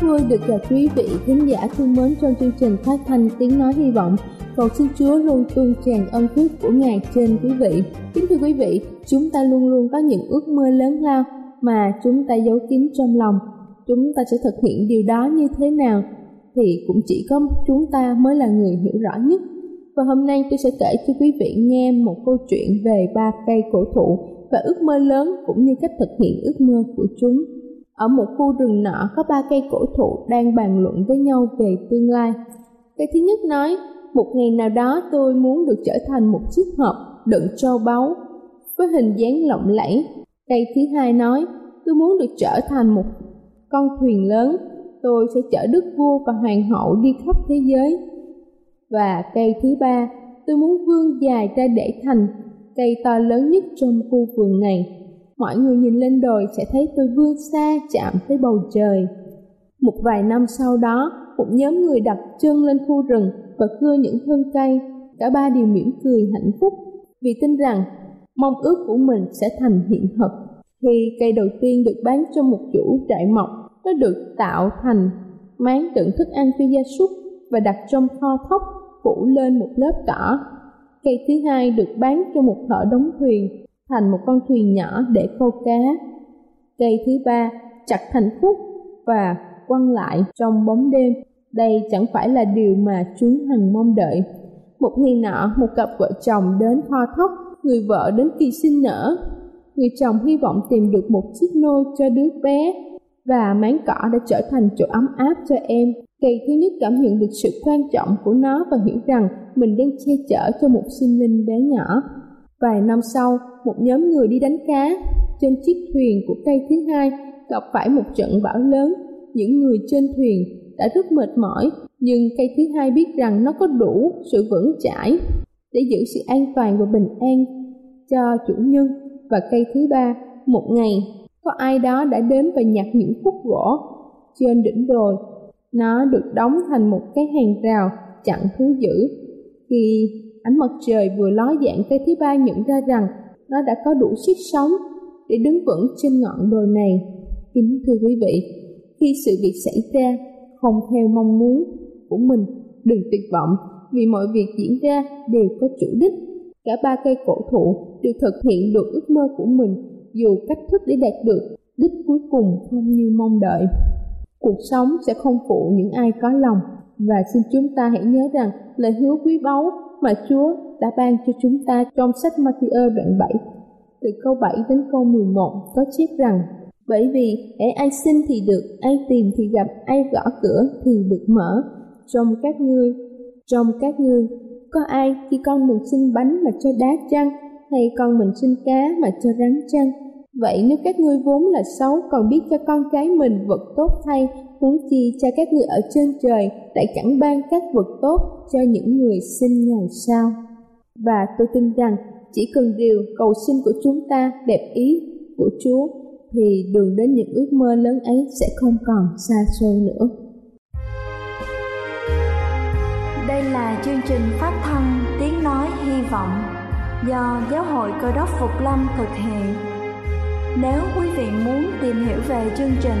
Rất vui được gặp quý vị khán giả thương mến trong chương trình phát thanh tiếng nói hy vọng. Cầu xin Chúa luôn tuôn tràn ân phước của Ngài trên quý vị. Kính thưa quý vị, chúng ta luôn luôn có những ước mơ lớn lao mà chúng ta giấu kín trong lòng. Chúng ta sẽ thực hiện điều đó như thế nào thì cũng chỉ có chúng ta mới là người hiểu rõ nhất. Và hôm nay tôi sẽ kể cho quý vị nghe một câu chuyện về ba cây cổ thụ và ước mơ lớn cũng như cách thực hiện ước mơ của chúng. Ở một khu rừng nọ có ba cây cổ thụ đang bàn luận với nhau về tương lai. Cây thứ nhất nói, một ngày nào đó tôi muốn được trở thành một chiếc hộp đựng châu báu với hình dáng lộng lẫy. Cây thứ hai nói, tôi muốn được trở thành một con thuyền lớn, tôi sẽ chở đức vua và hoàng hậu đi khắp thế giới. Và cây thứ ba, tôi muốn vươn dài ra để thành cây to lớn nhất trong khu vườn này mọi người nhìn lên đồi sẽ thấy tôi vươn xa chạm tới bầu trời. Một vài năm sau đó, một nhóm người đặt chân lên khu rừng và cưa những thân cây. Cả ba đều mỉm cười hạnh phúc vì tin rằng mong ước của mình sẽ thành hiện thực. Khi cây đầu tiên được bán cho một chủ trại mọc, nó được tạo thành máng đựng thức ăn cho gia súc và đặt trong kho thóc phủ lên một lớp cỏ. Cây thứ hai được bán cho một thợ đóng thuyền thành một con thuyền nhỏ để câu cá. Cây thứ ba chặt thành khúc và quăng lại trong bóng đêm. Đây chẳng phải là điều mà chúng hằng mong đợi. Một ngày nọ, một cặp vợ chồng đến ho thóc, người vợ đến kỳ sinh nở. Người chồng hy vọng tìm được một chiếc nôi cho đứa bé và máng cỏ đã trở thành chỗ ấm áp cho em. Cây thứ nhất cảm nhận được sự quan trọng của nó và hiểu rằng mình đang che chở cho một sinh linh bé nhỏ. Vài năm sau, một nhóm người đi đánh cá trên chiếc thuyền của cây thứ hai gặp phải một trận bão lớn. Những người trên thuyền đã rất mệt mỏi, nhưng cây thứ hai biết rằng nó có đủ sự vững chãi để giữ sự an toàn và bình an cho chủ nhân. Và cây thứ ba, một ngày, có ai đó đã đến và nhặt những khúc gỗ trên đỉnh đồi. Nó được đóng thành một cái hàng rào chặn thú dữ. Khi ánh mặt trời vừa ló dạng cây thứ ba nhận ra rằng nó đã có đủ sức sống để đứng vững trên ngọn đồi này. Kính thưa quý vị, khi sự việc xảy ra không theo mong muốn của mình, đừng tuyệt vọng vì mọi việc diễn ra đều có chủ đích. Cả ba cây cổ thụ đều thực hiện được ước mơ của mình dù cách thức để đạt được đích cuối cùng không như mong đợi. Cuộc sống sẽ không phụ những ai có lòng và xin chúng ta hãy nhớ rằng lời hứa quý báu mà Chúa đã ban cho chúng ta trong sách Matthew đoạn 7 từ câu 7 đến câu 11 có chép rằng bởi vì hễ ai xin thì được, ai tìm thì gặp, ai gõ cửa thì được mở. Trong các ngươi, trong các ngươi, có ai khi con mình xin bánh mà cho đá chăng, hay con mình xin cá mà cho rắn chăng? Vậy nếu các ngươi vốn là xấu còn biết cho con cái mình vật tốt thay huống chi cha các người ở trên trời lại chẳng ban các vật tốt cho những người sinh ngày sau. Và tôi tin rằng chỉ cần điều cầu xin của chúng ta đẹp ý của Chúa thì đường đến những ước mơ lớn ấy sẽ không còn xa xôi nữa. Đây là chương trình phát thanh Tiếng Nói Hy Vọng do Giáo hội Cơ đốc Phục Lâm thực hiện. Nếu quý vị muốn tìm hiểu về chương trình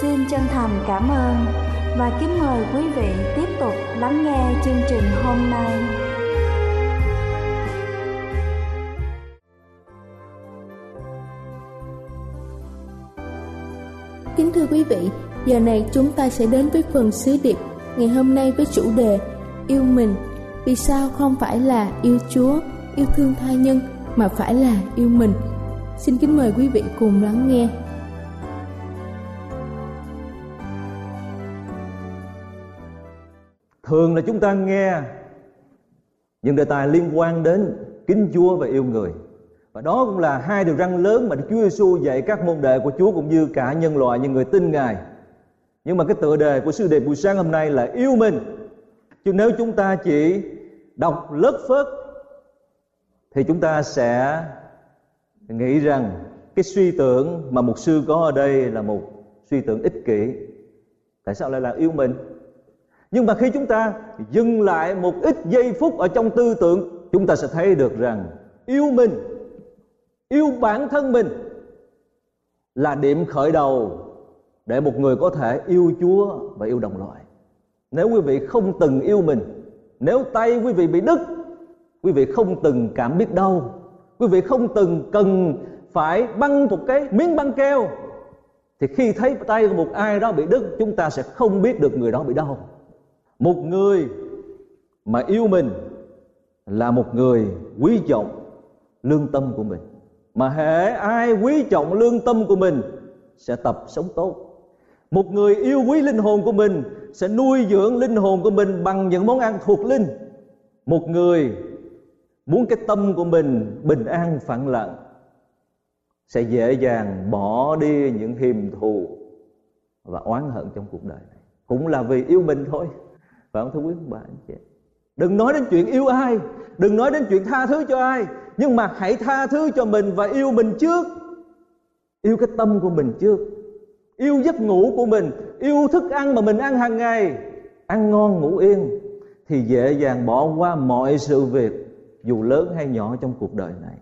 Xin chân thành cảm ơn và kính mời quý vị tiếp tục lắng nghe chương trình hôm nay. Kính thưa quý vị, giờ này chúng ta sẽ đến với phần sứ điệp ngày hôm nay với chủ đề Yêu mình. Vì sao không phải là yêu Chúa, yêu thương tha nhân mà phải là yêu mình? Xin kính mời quý vị cùng lắng nghe. Thường là chúng ta nghe những đề tài liên quan đến kính Chúa và yêu người. Và đó cũng là hai điều răn lớn mà Chúa Giêsu dạy các môn đệ của Chúa cũng như cả nhân loại, những người tin Ngài. Nhưng mà cái tựa đề của sư đề buổi sáng hôm nay là yêu mình. Chứ nếu chúng ta chỉ đọc lớp phớt, thì chúng ta sẽ nghĩ rằng cái suy tưởng mà một sư có ở đây là một suy tưởng ích kỷ. Tại sao lại là yêu mình? Nhưng mà khi chúng ta dừng lại một ít giây phút ở trong tư tưởng, chúng ta sẽ thấy được rằng yêu mình yêu bản thân mình là điểm khởi đầu để một người có thể yêu Chúa và yêu đồng loại. Nếu quý vị không từng yêu mình, nếu tay quý vị bị đứt, quý vị không từng cảm biết đau, quý vị không từng cần phải băng một cái miếng băng keo thì khi thấy tay của một ai đó bị đứt chúng ta sẽ không biết được người đó bị đau một người mà yêu mình là một người quý trọng lương tâm của mình. Mà hệ ai quý trọng lương tâm của mình sẽ tập sống tốt. Một người yêu quý linh hồn của mình sẽ nuôi dưỡng linh hồn của mình bằng những món ăn thuộc linh. Một người muốn cái tâm của mình bình an, phẳng lặng, sẽ dễ dàng bỏ đi những hiềm thù và oán hận trong cuộc đời này. Cũng là vì yêu mình thôi phải không thưa quý bà anh chị? Đừng nói đến chuyện yêu ai, đừng nói đến chuyện tha thứ cho ai, nhưng mà hãy tha thứ cho mình và yêu mình trước. Yêu cái tâm của mình trước. Yêu giấc ngủ của mình, yêu thức ăn mà mình ăn hàng ngày. Ăn ngon ngủ yên thì dễ dàng bỏ qua mọi sự việc, dù lớn hay nhỏ trong cuộc đời này.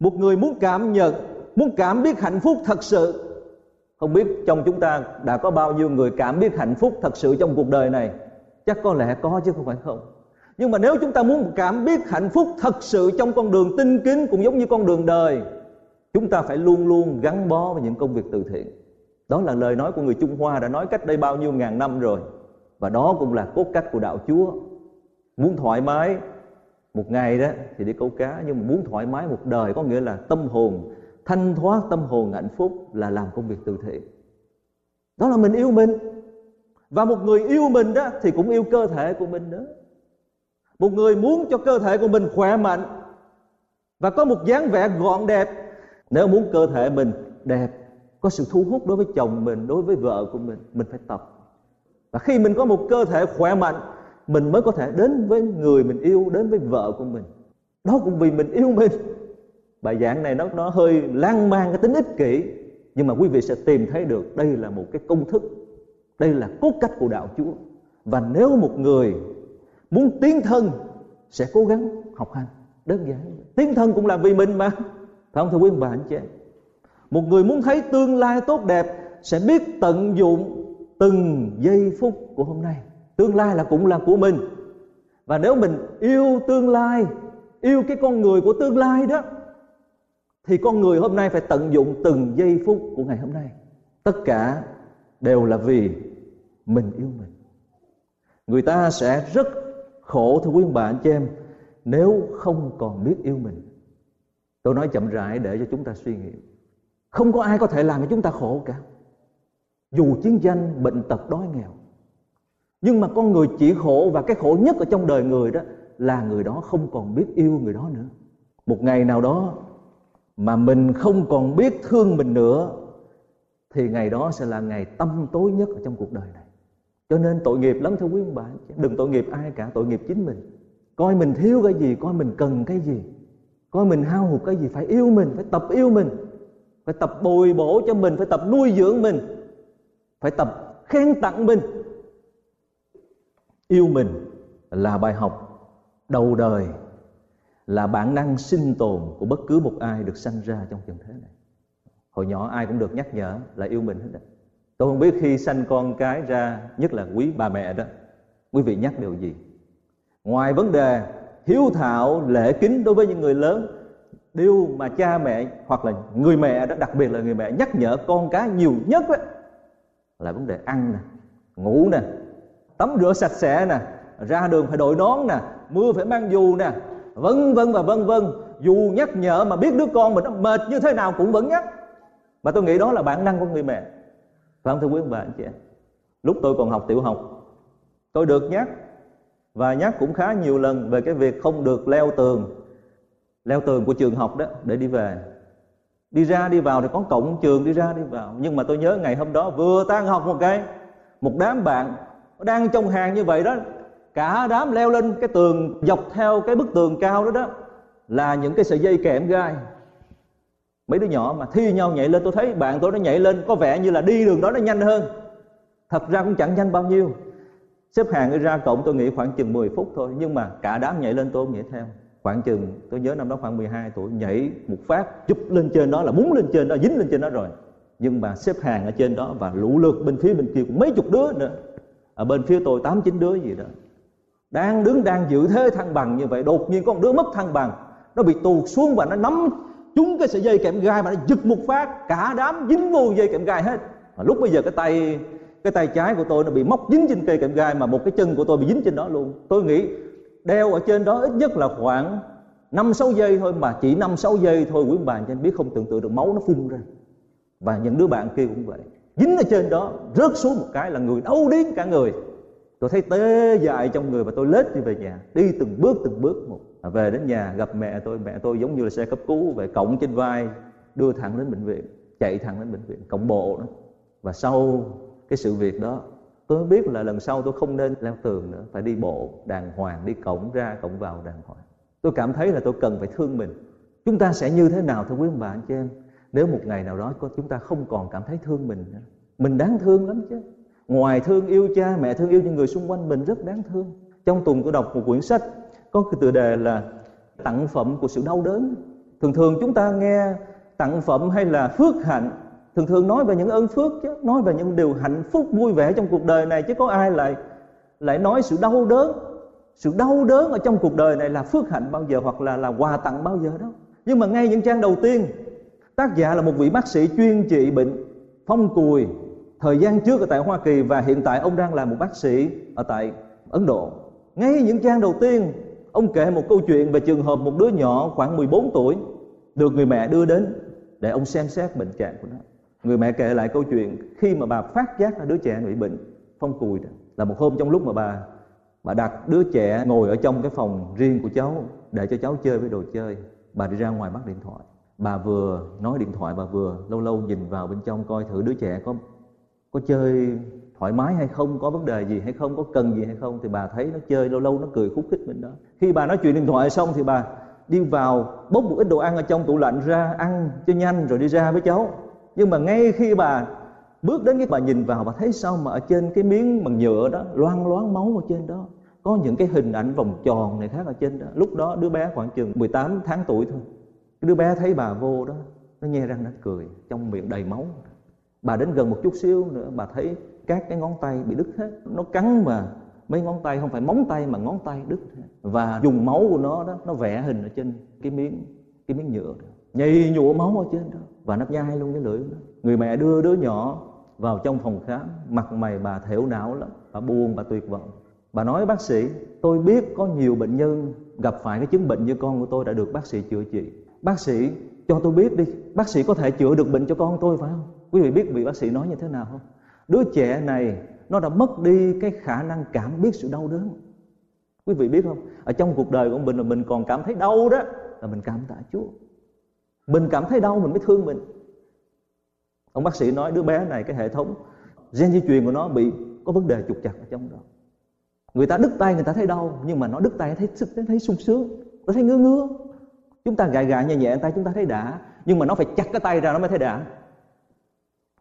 Một người muốn cảm nhận, muốn cảm biết hạnh phúc thật sự, không biết trong chúng ta đã có bao nhiêu người cảm biết hạnh phúc thật sự trong cuộc đời này chắc có lẽ có chứ không phải không? Nhưng mà nếu chúng ta muốn cảm biết hạnh phúc thật sự trong con đường tinh kính cũng giống như con đường đời, chúng ta phải luôn luôn gắn bó với những công việc từ thiện. Đó là lời nói của người trung hoa đã nói cách đây bao nhiêu ngàn năm rồi. Và đó cũng là cốt cách của đạo chúa. Muốn thoải mái một ngày đó thì đi câu cá, nhưng mà muốn thoải mái một đời có nghĩa là tâm hồn, thanh thoát tâm hồn hạnh phúc là làm công việc từ thiện. Đó là mình yêu mình và một người yêu mình đó thì cũng yêu cơ thể của mình nữa. Một người muốn cho cơ thể của mình khỏe mạnh và có một dáng vẻ gọn đẹp, nếu muốn cơ thể mình đẹp, có sự thu hút đối với chồng mình, đối với vợ của mình mình phải tập. Và khi mình có một cơ thể khỏe mạnh, mình mới có thể đến với người mình yêu, đến với vợ của mình. Đó cũng vì mình yêu mình. Bài giảng này nó nó hơi lan man cái tính ích kỷ, nhưng mà quý vị sẽ tìm thấy được đây là một cái công thức đây là cốt cách của đạo Chúa. Và nếu một người muốn tiến thân, sẽ cố gắng học hành. Đơn giản tiến thân cũng là vì mình mà. Phải không, thưa quý bà, anh chị một người muốn thấy tương lai tốt đẹp, sẽ biết tận dụng từng giây phút của hôm nay. Tương lai là cũng là của mình. Và nếu mình yêu tương lai, yêu cái con người của tương lai đó, thì con người hôm nay phải tận dụng từng giây phút của ngày hôm nay. Tất cả đều là vì mình yêu mình. Người ta sẽ rất khổ thưa quý bà anh chị em, nếu không còn biết yêu mình. Tôi nói chậm rãi để cho chúng ta suy nghĩ. Không có ai có thể làm cho chúng ta khổ cả. Dù chiến tranh, bệnh tật, đói nghèo. Nhưng mà con người chỉ khổ và cái khổ nhất ở trong đời người đó là người đó không còn biết yêu người đó nữa. Một ngày nào đó mà mình không còn biết thương mình nữa, thì ngày đó sẽ là ngày tâm tối nhất ở trong cuộc đời này cho nên tội nghiệp lắm, thưa quý ông bà. Đừng tội nghiệp ai cả, tội nghiệp chính mình. Coi mình thiếu cái gì, coi mình cần cái gì. Coi mình hao hụt cái gì, phải yêu mình, phải tập yêu mình. Phải tập bồi bổ cho mình, phải tập nuôi dưỡng mình. Phải tập khen tặng mình. Yêu mình là bài học đầu đời, là bản năng sinh tồn của bất cứ một ai được sanh ra trong trần thế này. Hồi nhỏ ai cũng được nhắc nhở là yêu mình hết đấy tôi không biết khi sanh con cái ra nhất là quý bà mẹ đó quý vị nhắc điều gì? Ngoài vấn đề hiếu thảo lễ kính đối với những người lớn điều mà cha mẹ hoặc là người mẹ đó đặc biệt là người mẹ nhắc nhở con cái nhiều nhất đó, là vấn đề ăn nè ngủ nè tắm rửa sạch sẽ nè ra đường phải đội nón nè mưa phải mang dù nè vân vân và vân vân. Dù nhắc nhở mà biết đứa con mình nó mệt như thế nào cũng vẫn nhắc. Mà tôi nghĩ đó là bản năng của người mẹ phải không thưa quý ông bà, anh chị lúc tôi còn học tiểu học, tôi được nhắc, và nhắc cũng khá nhiều lần về cái việc không được leo tường leo tường của trường học đó, để đi về. Đi ra, đi vào thì có cổng trường đi ra, đi vào. Nhưng mà tôi nhớ ngày hôm đó vừa tan học một cái, một đám bạn đang trong hàng như vậy đó, cả đám leo lên cái tường dọc theo cái bức tường cao đó đó, là những cái sợi dây kẽm gai mấy đứa nhỏ mà thi nhau nhảy lên, tôi thấy bạn tôi nó nhảy lên, có vẻ như là đi đường đó nó nhanh hơn. Thật ra cũng chẳng nhanh bao nhiêu. Xếp hàng ra cộng tôi nghĩ khoảng chừng 10 phút thôi. Nhưng mà cả đám nhảy lên, tôi cũng nhảy theo. Khoảng chừng, tôi nhớ năm đó khoảng 12 tuổi, nhảy một phát, chụp lên trên đó là búng lên trên đó, dính lên trên đó rồi. Nhưng mà xếp hàng ở trên đó và lũ lượt bên phía bên kia cũng mấy chục đứa nữa. Ở bên phía tôi tám chín đứa gì đó. Đang đứng, đang giữ thế thăng bằng như vậy, đột nhiên có một đứa mất thăng bằng. Nó bị tuột xuống và nó nắm chúng cái sợi dây kẽm gai mà nó giật một phát, cả đám dính vô dây kẽm gai hết. Mà lúc bây giờ cái tay cái tay trái của tôi nó bị móc dính trên cây kẽm gai mà một cái chân của tôi bị dính trên đó luôn. Tôi nghĩ đeo ở trên đó ít nhất là khoảng năm sáu giây thôi, mà chỉ năm sáu giây thôi, quý bạn cho anh biết không, tưởng tượng được máu nó phun ra. Và những đứa bạn kia cũng vậy. Dính ở trên đó, rớt xuống một cái là người đau điếng cả người. Tôi thấy tê dại trong người và tôi lết đi về nhà, đi từng bước từng bước một à, về đến nhà gặp mẹ tôi mẹ tôi giống như là xe cấp cứu về cổng trên vai đưa thẳng đến bệnh viện chạy thẳng đến bệnh viện cộng bộ đó. Và sau cái sự việc đó tôi biết là lần sau tôi không nên leo tường nữa phải đi bộ đàng hoàng đi cổng ra cổng vào đàng hoàng. Tôi cảm thấy là tôi cần phải thương mình. Chúng ta sẽ như thế nào thưa quý ông bà anh chị em? Nếu một ngày nào đó chúng ta không còn cảm thấy thương mình nữa mình đáng thương lắm chứ. Ngoài thương yêu cha mẹ thương yêu những người xung quanh mình rất đáng thương. Trong tuần tôi đọc một quyển sách có cái tựa đề là tặng phẩm của sự đau đớn. Thường thường chúng ta nghe tặng phẩm hay là phước hạnh thường thường nói về những ơn phước chứ nói về những điều hạnh phúc vui vẻ trong cuộc đời này chứ có ai lại lại nói sự đau đớn. Sự đau đớn ở trong cuộc đời này là phước hạnh bao giờ hoặc là là quà tặng bao giờ đó. Nhưng mà ngay những trang đầu tiên tác giả là một vị bác sĩ chuyên trị bệnh phong cùi thời gian trước ở tại Hoa Kỳ và hiện tại ông đang là một bác sĩ ở tại Ấn Độ. Ngay những trang đầu tiên, ông kể một câu chuyện về trường hợp một đứa nhỏ khoảng 14 tuổi được người mẹ đưa đến để ông xem xét bệnh trạng của nó. Người mẹ kể lại câu chuyện khi mà bà phát giác là đứa trẻ bị bệnh, phong cùi đó. Là một hôm trong lúc mà bà bà đặt đứa trẻ ngồi ở trong cái phòng riêng của cháu để cho cháu chơi với đồ chơi. Bà đi ra ngoài bắt điện thoại. Bà vừa nói điện thoại, bà vừa lâu lâu nhìn vào bên trong coi thử đứa trẻ có có chơi thoải mái hay không, có vấn đề gì hay không, có cần gì hay không, thì bà thấy nó chơi lâu lâu nó cười khúc khích mình đó. Khi bà nói chuyện điện thoại xong thì bà đi vào, bốc một ít đồ ăn ở trong tủ lạnh ra, ăn cho nhanh rồi đi ra với cháu. Nhưng mà ngay khi bà bước đến cái bà nhìn vào, bà thấy sao mà ở trên cái miếng bằng nhựa đó, loang loáng máu ở trên đó, có những cái hình ảnh vòng tròn này khác ở trên đó. Lúc đó đứa bé khoảng chừng 18 tháng tuổi thôi. Cái đứa bé thấy bà vô đó, nó nhe răng, nó cười, trong miệng đầy máu. Bà đến gần một chút xíu nữa, bà thấy các cái ngón tay bị đứt hết nó cắn mà, mấy ngón tay, không phải móng tay mà ngón tay đứt hết. và dùng máu của nó đó, nó vẽ hình ở trên cái miếng cái miếng nhựa đó. nhầy nhụa máu ở trên đó và nó nhai luôn cái lưỡi đó. người mẹ đưa đứa nhỏ vào trong phòng khám, mặt mày bà thểu não lắm, bà buồn, bà tuyệt vọng bà nói, bác sĩ, tôi biết có nhiều bệnh nhân gặp phải cái chứng bệnh như con của tôi đã được bác sĩ chữa trị bác sĩ, cho tôi biết đi, bác sĩ có thể chữa được bệnh cho con tôi phải không quý vị biết vị bác sĩ nói như thế nào không đứa trẻ này nó đã mất đi cái khả năng cảm biết sự đau đớn. Quý vị biết không? Ở trong cuộc đời của mình là mình còn cảm thấy đau đó là mình cảm tạ chúa. Mình cảm thấy đau mình mới thương mình. Ông bác sĩ nói đứa bé này cái hệ thống gen di truyền của nó bị có vấn đề trục chặt ở trong đó. Người ta đứt tay người ta thấy đau nhưng mà nó đứt tay thấy thấy, thấy sung sướng nó thấy ngứa ngứa. Chúng ta gài gài nhẹ nhẹ tay chúng ta thấy đã nhưng mà nó phải chặt cái tay ra nó mới thấy đã.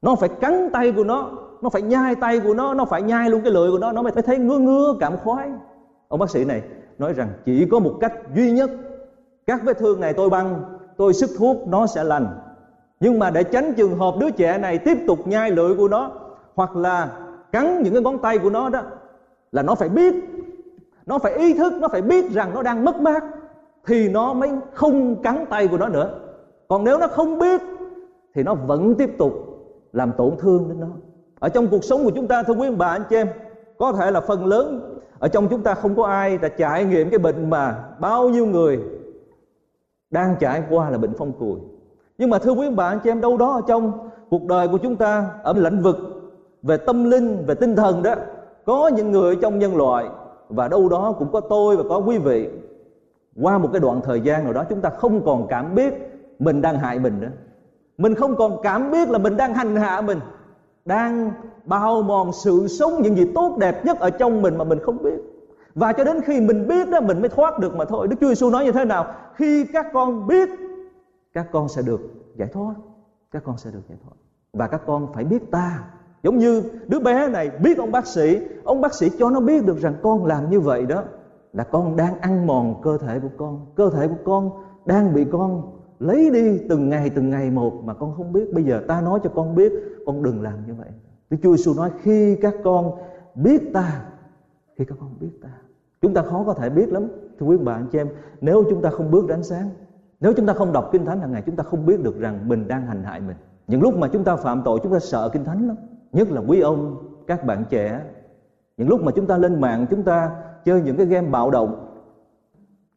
Nó phải cắn tay của nó nó phải nhai tay của nó nó phải nhai luôn cái lưỡi của nó nó mới thấy ngứa ngứa, cảm khoái. Ông bác sĩ này nói rằng chỉ có một cách duy nhất. Các vết thương này tôi băng, tôi sức thuốc nó sẽ lành. Nhưng mà để tránh trường hợp đứa trẻ này tiếp tục nhai lưỡi của nó, hoặc là cắn những cái ngón tay của nó đó, là nó phải biết, nó phải ý thức, nó phải biết rằng nó đang mất mát, thì nó mới không cắn tay của nó nữa. Còn nếu nó không biết, thì nó vẫn tiếp tục làm tổn thương đến nó ở trong cuộc sống của chúng ta, thưa quý ông bà, anh chị em, có thể là phần lớn ở trong chúng ta không có ai đã trải nghiệm cái bệnh mà bao nhiêu người đang trải qua là bệnh phong cùi nhưng mà thưa quý ông bà, anh chị em, đâu đó ở trong cuộc đời của chúng ta, ở lĩnh vực về tâm linh, về tinh thần đó, có những người trong nhân loại và đâu đó cũng có tôi và có quý vị. Qua một cái đoạn thời gian nào đó, chúng ta không còn cảm biết mình đang hại mình nữa. Mình không còn cảm biết là mình đang hành hạ mình đang bao mòn sự sống những gì tốt đẹp nhất ở trong mình mà mình không biết. Và cho đến khi mình biết đó, mình mới thoát được mà thôi. Đức Chúa Giêsu nói như thế nào? Khi các con biết, các con sẽ được giải thoát. Các con sẽ được giải thoát. Và các con phải biết ta. Giống như đứa bé này biết ông bác sĩ, ông bác sĩ cho nó biết được rằng con làm như vậy đó, là con đang ăn mòn cơ thể của con. Cơ thể của con đang bị con lấy đi từng ngày từng ngày một mà con không biết. Bây giờ ta nói cho con biết, con đừng làm như vậy. Đức Chúa Giêsu nói, khi các con biết ta, khi các con biết ta, chúng ta khó có thể biết lắm. Thưa quý bà, anh chị em, nếu chúng ta không bước đến sáng, nếu chúng ta không đọc kinh thánh hàng ngày, chúng ta không biết được rằng mình đang hành hại mình. Những lúc mà chúng ta phạm tội, chúng ta sợ kinh thánh lắm. Nhất là quý ông, các bạn trẻ. Những lúc mà chúng ta lên mạng, chúng ta chơi những cái game bạo động.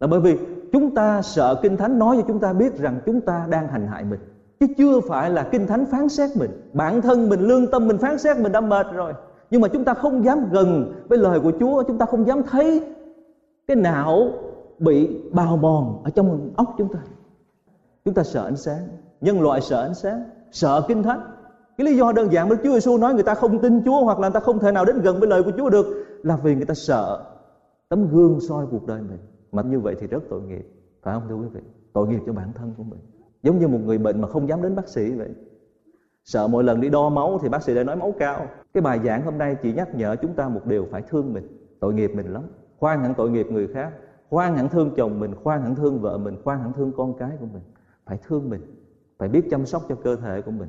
Là bởi vì chúng ta sợ kinh thánh nói cho chúng ta biết rằng chúng ta đang hành hại mình. Chứ chưa phải là kinh thánh phán xét mình. Bản thân mình, lương tâm mình phán xét mình đã mệt rồi. Nhưng mà chúng ta không dám gần với lời của Chúa, chúng ta không dám thấy cái não bị bào mòn ở trong óc chúng ta. Chúng ta sợ ánh sáng. Nhân loại sợ ánh sáng, sợ kinh thánh. Cái lý do đơn giản mà Chúa Giêsu nói người ta không tin Chúa hoặc là người ta không thể nào đến gần với lời của Chúa được là vì người ta sợ tấm gương soi cuộc đời mình mà như vậy thì rất tội nghiệp. Phải không thưa quý vị? Tội nghiệp cho bản thân của mình. Giống như một người bệnh mà không dám đến bác sĩ vậy. Sợ mỗi lần đi đo máu thì bác sĩ lại nói máu cao. Cái bài giảng hôm nay chỉ nhắc nhở chúng ta một điều phải thương mình. Tội nghiệp mình lắm. Khoan hẳn tội nghiệp người khác. Khoan hẳn thương chồng mình. Khoan hẳn thương vợ mình. Khoan hẳn thương con cái của mình. Phải thương mình. Phải biết chăm sóc cho cơ thể của mình.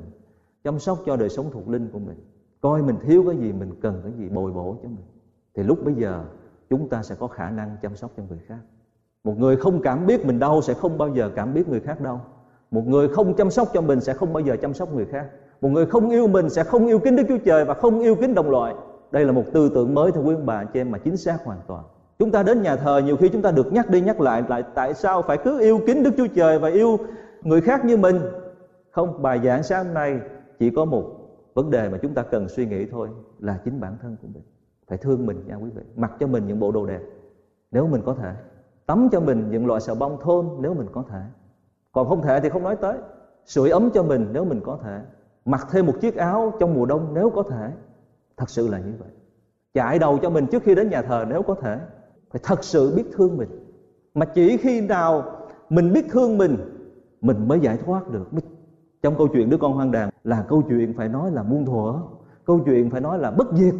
Chăm sóc cho đời sống thuộc linh của mình. Coi mình thiếu cái gì, mình cần cái gì, bồi bổ cho mình. Thì lúc bây giờ, chúng ta sẽ có khả năng chăm sóc cho người khác một người không cảm biết mình đau sẽ không bao giờ cảm biết người khác đau. Một người không chăm sóc cho mình sẽ không bao giờ chăm sóc người khác. Một người không yêu mình sẽ không yêu kính Đức Chúa Trời và không yêu kính đồng loại. Đây là một tư tưởng mới thưa quý ông bà chị em mà chính xác hoàn toàn. Chúng ta đến nhà thờ, nhiều khi chúng ta được nhắc đi nhắc lại lại tại sao phải cứ yêu kính Đức Chúa Trời và yêu người khác như mình? Không, bài giảng sáng hôm nay chỉ có một vấn đề mà chúng ta cần suy nghĩ thôi, là chính bản thân của mình. Phải thương mình nha quý vị, mặc cho mình những bộ đồ đẹp, nếu mình có thể tắm cho mình những loại xà bông thơm nếu mình có thể. Còn không thể thì không nói tới. Sưởi ấm cho mình nếu mình có thể. Mặc thêm một chiếc áo trong mùa đông nếu có thể. Thật sự là như vậy. Chạy đầu cho mình trước khi đến nhà thờ nếu có thể. Phải thật sự biết thương mình. Mà chỉ khi nào mình biết thương mình mình mới giải thoát được. Trong câu chuyện đứa con hoang đàn là câu chuyện phải nói là muôn thuở. Câu chuyện phải nói là bất diệt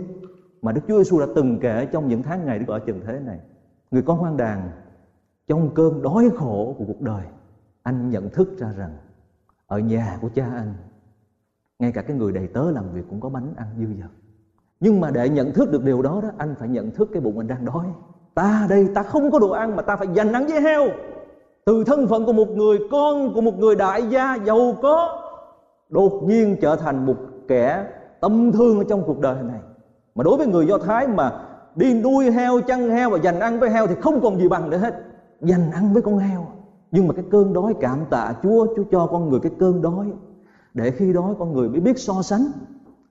mà Đức Chúa Giêsu đã từng kể trong những tháng ngày Đức ở trần thế này. Người con hoang đàn trong cơn đói khổ của cuộc đời, anh nhận thức ra rằng ở nhà của cha anh, ngay cả cái người đầy tớ làm việc cũng có bánh ăn dư dật. Nhưng mà để nhận thức được điều đó đó, anh phải nhận thức cái bụng anh đang đói. Ta đây, ta không có đồ ăn mà ta phải dành ăn với heo. Từ thân phận của một người, con của một người đại gia, giàu có, đột nhiên trở thành một kẻ tâm thương ở trong cuộc đời này. Mà đối với người do thái mà đi nuôi heo, chăn heo và dành ăn với heo thì không còn gì bằng nữa hết dành ăn với con heo. Nhưng mà cái cơn đói cảm tạ chúa chúa cho con người cái cơn đói. Để khi đói, con người mới biết so sánh.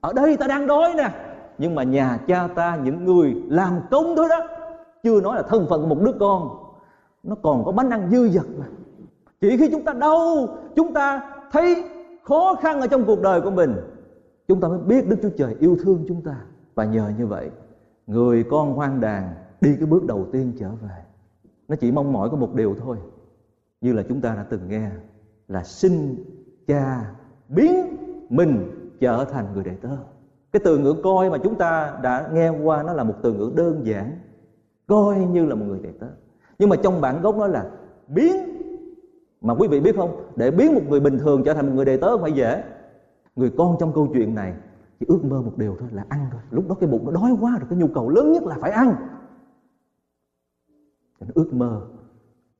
Ở đây ta đang đói nè. Nhưng mà nhà cha ta, những người làm công thôi đó, chưa nói là thân phận của một đứa con. Nó còn có bánh ăn dư dật mà. Chỉ khi chúng ta đau, chúng ta thấy khó khăn ở trong cuộc đời của mình, chúng ta mới biết đức chúa trời yêu thương chúng ta. Và nhờ như vậy, người con hoang đàn đi cái bước đầu tiên trở về nó chỉ mong mỏi có một điều thôi. Như là chúng ta đã từng nghe, là xin cha biến mình trở thành người đệ tớ. Cái từ ngữ coi mà chúng ta đã nghe qua, nó là một từ ngữ đơn giản. Coi như là một người đệ tớ. Nhưng mà trong bản gốc nó là biến. Mà quý vị biết không? Để biến một người bình thường trở thành một người đệ tớ không phải dễ. Người con trong câu chuyện này chỉ ước mơ một điều thôi, là ăn thôi. Lúc đó cái bụng nó đói quá rồi, cái nhu cầu lớn nhất là phải ăn nó ước mơ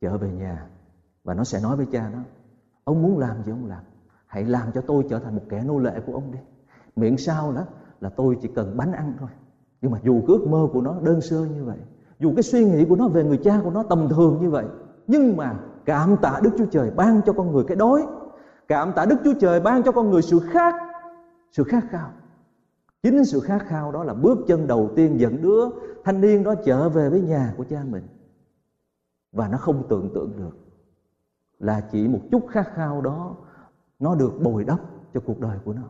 trở về nhà. Và nó sẽ nói với cha nó ông muốn làm gì ông làm. Hãy làm cho tôi trở thành một kẻ nô lệ của ông đi. Miễn sao đó là tôi chỉ cần bánh ăn thôi. Nhưng mà dù ước mơ của nó đơn sơ như vậy, dù cái suy nghĩ của nó về người cha của nó tầm thường như vậy, nhưng mà cảm tạ Đức Chúa Trời ban cho con người cái đói, cảm tạ Đức Chúa Trời ban cho con người sự khác, sự khát khao. Chính sự khát khao đó là bước chân đầu tiên dẫn đứa thanh niên đó trở về với nhà của cha mình và nó không tưởng tượng được là chỉ một chút khát khao đó nó được bồi đắp cho cuộc đời của nó.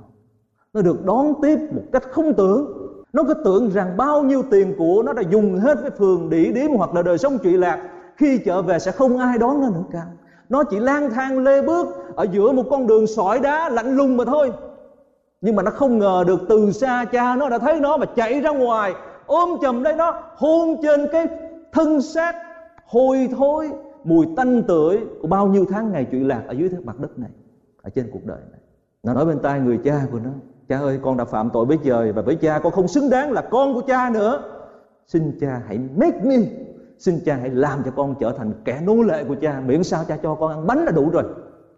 Nó được đón tiếp một cách không tưởng. Nó cứ tưởng rằng bao nhiêu tiền của nó đã dùng hết với phường đỉ điếm hoặc là đời sống trụy lạc. Khi trở về sẽ không ai đón nó nữa cả. Nó chỉ lang thang lê bước ở giữa một con đường sỏi đá lạnh lùng mà thôi. Nhưng mà nó không ngờ được từ xa cha nó đã thấy nó và chạy ra ngoài, ôm chầm lấy nó, hôn trên cái thân xác hôi thối, mùi tanh tưởi của bao nhiêu tháng ngày trụy lạc ở dưới mặt đất này, ở trên cuộc đời này. Nó nói bên tai người cha của nó, cha ơi, con đã phạm tội với trời và với cha, con không xứng đáng là con của cha nữa. Xin cha hãy make me, xin cha hãy làm cho con trở thành kẻ nô lệ của cha, miễn sao cha cho con ăn bánh là đủ rồi.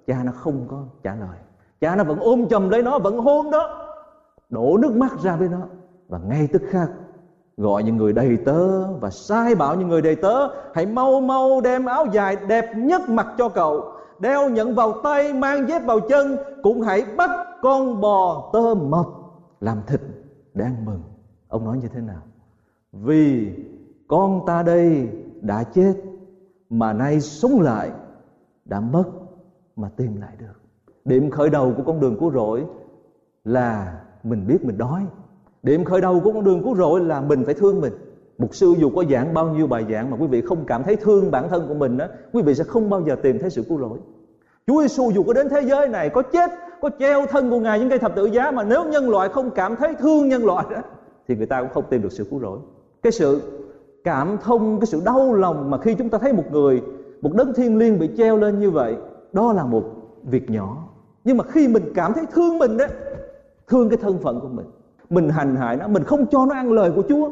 Cha nó không có trả lời. Cha nó vẫn ôm chầm lấy nó, vẫn hôn đó đổ nước mắt ra với nó. Và ngay tức khắc gọi những người đầy tớ và sai bảo những người đầy tớ. Hãy mau mau đem áo dài đẹp nhất mặc cho cậu. Đeo nhận vào tay, mang dép vào chân. Cũng hãy bắt con bò tơ mập làm thịt để ăn mừng. Ông nói như thế nào? Vì con ta đây đã chết, mà nay sống lại đã mất mà tìm lại được. Điểm khởi đầu của con đường cứu rỗi là mình biết mình đói điểm khởi đầu của con đường cứu rỗi là mình phải thương mình. Mục sư dù có giảng bao nhiêu bài giảng mà quý vị không cảm thấy thương bản thân của mình đó quý vị sẽ không bao giờ tìm thấy sự cứu rỗi. Chúa Giêsu dù có đến thế giới này, có chết, có treo thân của ngài những cây thập tự giá mà nếu nhân loại không cảm thấy thương nhân loại đó thì người ta cũng không tìm được sự cứu rỗi. Cái sự cảm thông, cái sự đau lòng mà khi chúng ta thấy một người, một đấng thiên liêng bị treo lên như vậy, đó là một việc nhỏ. Nhưng mà khi mình cảm thấy thương mình đó thương cái thân phận của mình mình hành hại nó, mình không cho nó ăn lời của Chúa.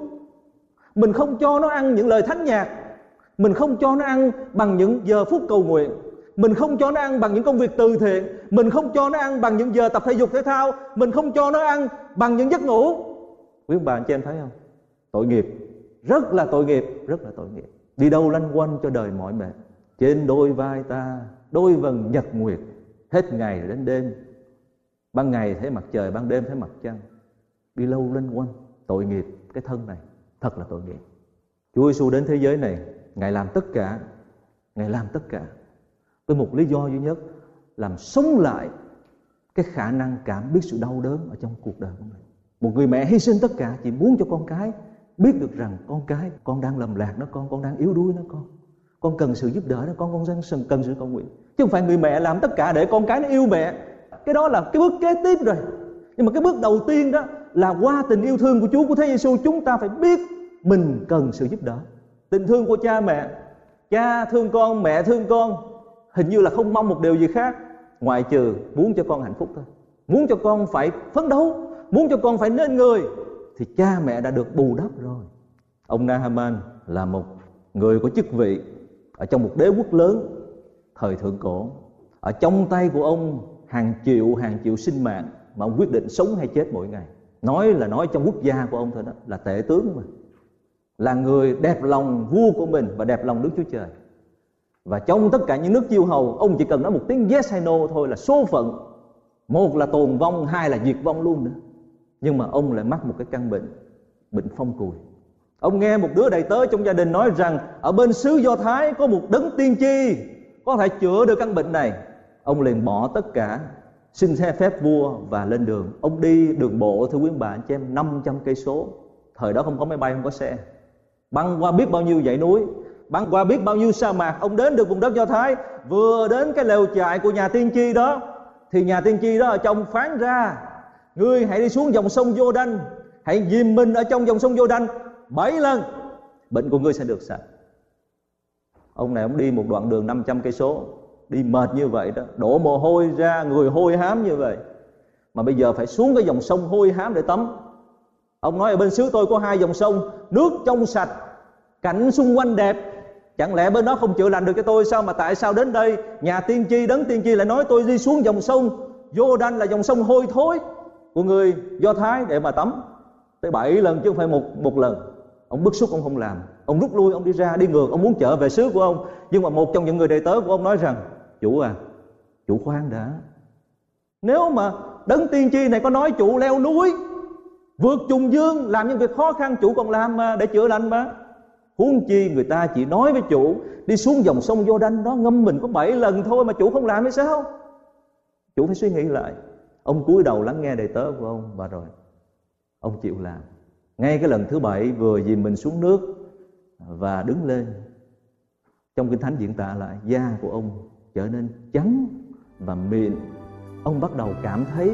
Mình không cho nó ăn những lời thánh nhạc. Mình không cho nó ăn bằng những giờ phút cầu nguyện. Mình không cho nó ăn bằng những công việc từ thiện. Mình không cho nó ăn bằng những giờ tập thể dục thể thao. Mình không cho nó ăn bằng những giấc ngủ. Quý ông bà, anh chị em thấy không? Tội nghiệp. Rất là tội nghiệp. Rất là tội nghiệp. Đi đâu lanh quanh cho đời mỏi mệt. Trên đôi vai ta, đôi vầng nhật nguyệt. Hết ngày đến đêm. Ban ngày thấy mặt trời, ban đêm thấy mặt trăng đi lâu lên quanh tội nghiệp cái thân này, thật là tội nghiệp. Chúa Giêsu đến thế giới này, ngài làm tất cả, ngài làm tất cả. Với một lý do duy nhất, làm sống lại cái khả năng cảm biết sự đau đớn ở trong cuộc đời của mình. Một người mẹ hy sinh tất cả, chỉ muốn cho con cái biết được rằng con cái, con đang lầm lạc nó con con đang yếu đuối nó con. Con cần sự giúp đỡ đó, con con đang cần sự cầu nguyện. Chứ không phải người mẹ làm tất cả để con cái nó yêu mẹ. Cái đó là cái bước kế tiếp rồi. Nhưng mà cái bước đầu tiên đó là qua tình yêu thương của Chúa, của Thế Giêsu chúng ta phải biết mình cần sự giúp đỡ. Tình thương của cha mẹ, cha thương con, mẹ thương con, hình như là không mong một điều gì khác, ngoại trừ muốn cho con hạnh phúc thôi. Muốn cho con phải phấn đấu, muốn cho con phải nên người, thì cha mẹ đã được bù đắp rồi. Ông Nahaman là một người có chức vị ở trong một đế quốc lớn, thời thượng cổ. Ở trong tay của ông, hàng triệu hàng triệu sinh mạng mà ông quyết định sống hay chết mỗi ngày nói là nói trong quốc gia của ông thôi đó, là tể tướng mà. Là người đẹp lòng vua của mình và đẹp lòng Đức Chúa Trời. Và trong tất cả những nước chiêu hầu, ông chỉ cần nói một tiếng yes hay no thôi là số phận. Một là tồn vong, hai là diệt vong luôn nữa nhưng mà ông lại mắc một cái căn bệnh bệnh phong cùi. Ông nghe một đứa đầy tớ trong gia đình nói rằng, ở bên xứ do thái có một đấng tiên tri, có thể chữa được căn bệnh này. Ông liền bỏ tất cả xin xe phép vua và lên đường. Ông đi đường bộ, thưa quý bà, anh chị em 500 cây số. Thời đó không có máy bay, không có xe. Băng qua biết bao nhiêu dãy núi, băng qua biết bao nhiêu sa mạc, ông đến được vùng đất do thái, vừa đến cái lều trại của nhà tiên tri đó. Thì nhà tiên tri đó ở trong phán ra, ngươi hãy đi xuống dòng sông vô đanh hãy dìm mình ở trong dòng sông vô đanh bảy lần, bệnh của ngươi sẽ được sạch. Ông này ông đi một đoạn đường 500 cây số đi mệt như vậy đó, đổ mồ hôi ra, người hôi hám như vậy. Mà bây giờ phải xuống cái dòng sông hôi hám để tắm. Ông nói ở bên xứ tôi có hai dòng sông, nước trong sạch, cảnh xung quanh đẹp. Chẳng lẽ bên đó không chữa lành được cho tôi sao mà tại sao đến đây? Nhà tiên tri đấng tiên tri lại nói tôi đi xuống dòng sông. Vô đanh là dòng sông hôi thối của người do thái để mà tắm. Tới bảy lần chứ không phải một một lần. Ông bức xúc ông không làm. Ông rút lui, ông đi ra, đi ngược. Ông muốn trở về xứ của ông. Nhưng mà một trong những người đệ tớ của ông nói rằng chủ à chủ khoan đã. Nếu mà đấng tiên tri này có nói chủ leo núi, vượt trùng dương, làm những việc khó khăn chủ còn làm mà để chữa lành mà. Huống chi người ta chỉ nói với chủ, đi xuống dòng sông vô đanh đó, ngâm mình có bảy lần thôi mà chủ không làm hay sao? Chủ phải suy nghĩ lại. Ông cúi đầu lắng nghe đầy tớ của ông và rồi, ông chịu làm. Ngay cái lần thứ bảy vừa dìm mình xuống nước và đứng lên. Trong kinh thánh diễn tả lại, da của ông trở nên trắng và mịn. Ông bắt đầu cảm thấy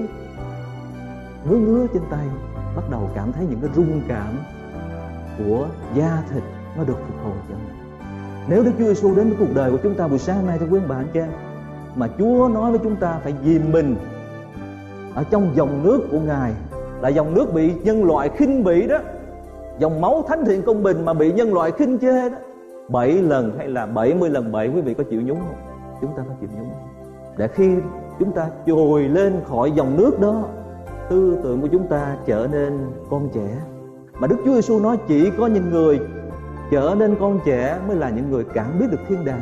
ngứa ngứa trên tay, bắt đầu cảm thấy những cái rung cảm của da thịt nó được phục hồi trở lại. Nếu Đức Chúa Giêsu đến với cuộc đời của chúng ta buổi sáng hôm nay thưa quý ông bà anh chị em, mà Chúa nói với chúng ta phải dìm mình ở trong dòng nước của Ngài, là dòng nước bị nhân loại khinh bỉ đó, dòng máu thánh thiện công bình mà bị nhân loại khinh chê đó. Bảy lần hay là bảy mươi lần bảy, quý vị có chịu nhúng không? Chúng ta phải chịu nhúng. Để khi chúng ta trồi lên khỏi dòng nước đó, tư tưởng của chúng ta trở nên con trẻ. Mà Đức Chúa Giêsu nói chỉ có những người trở nên con trẻ mới là những người cảm biết được thiên đàng.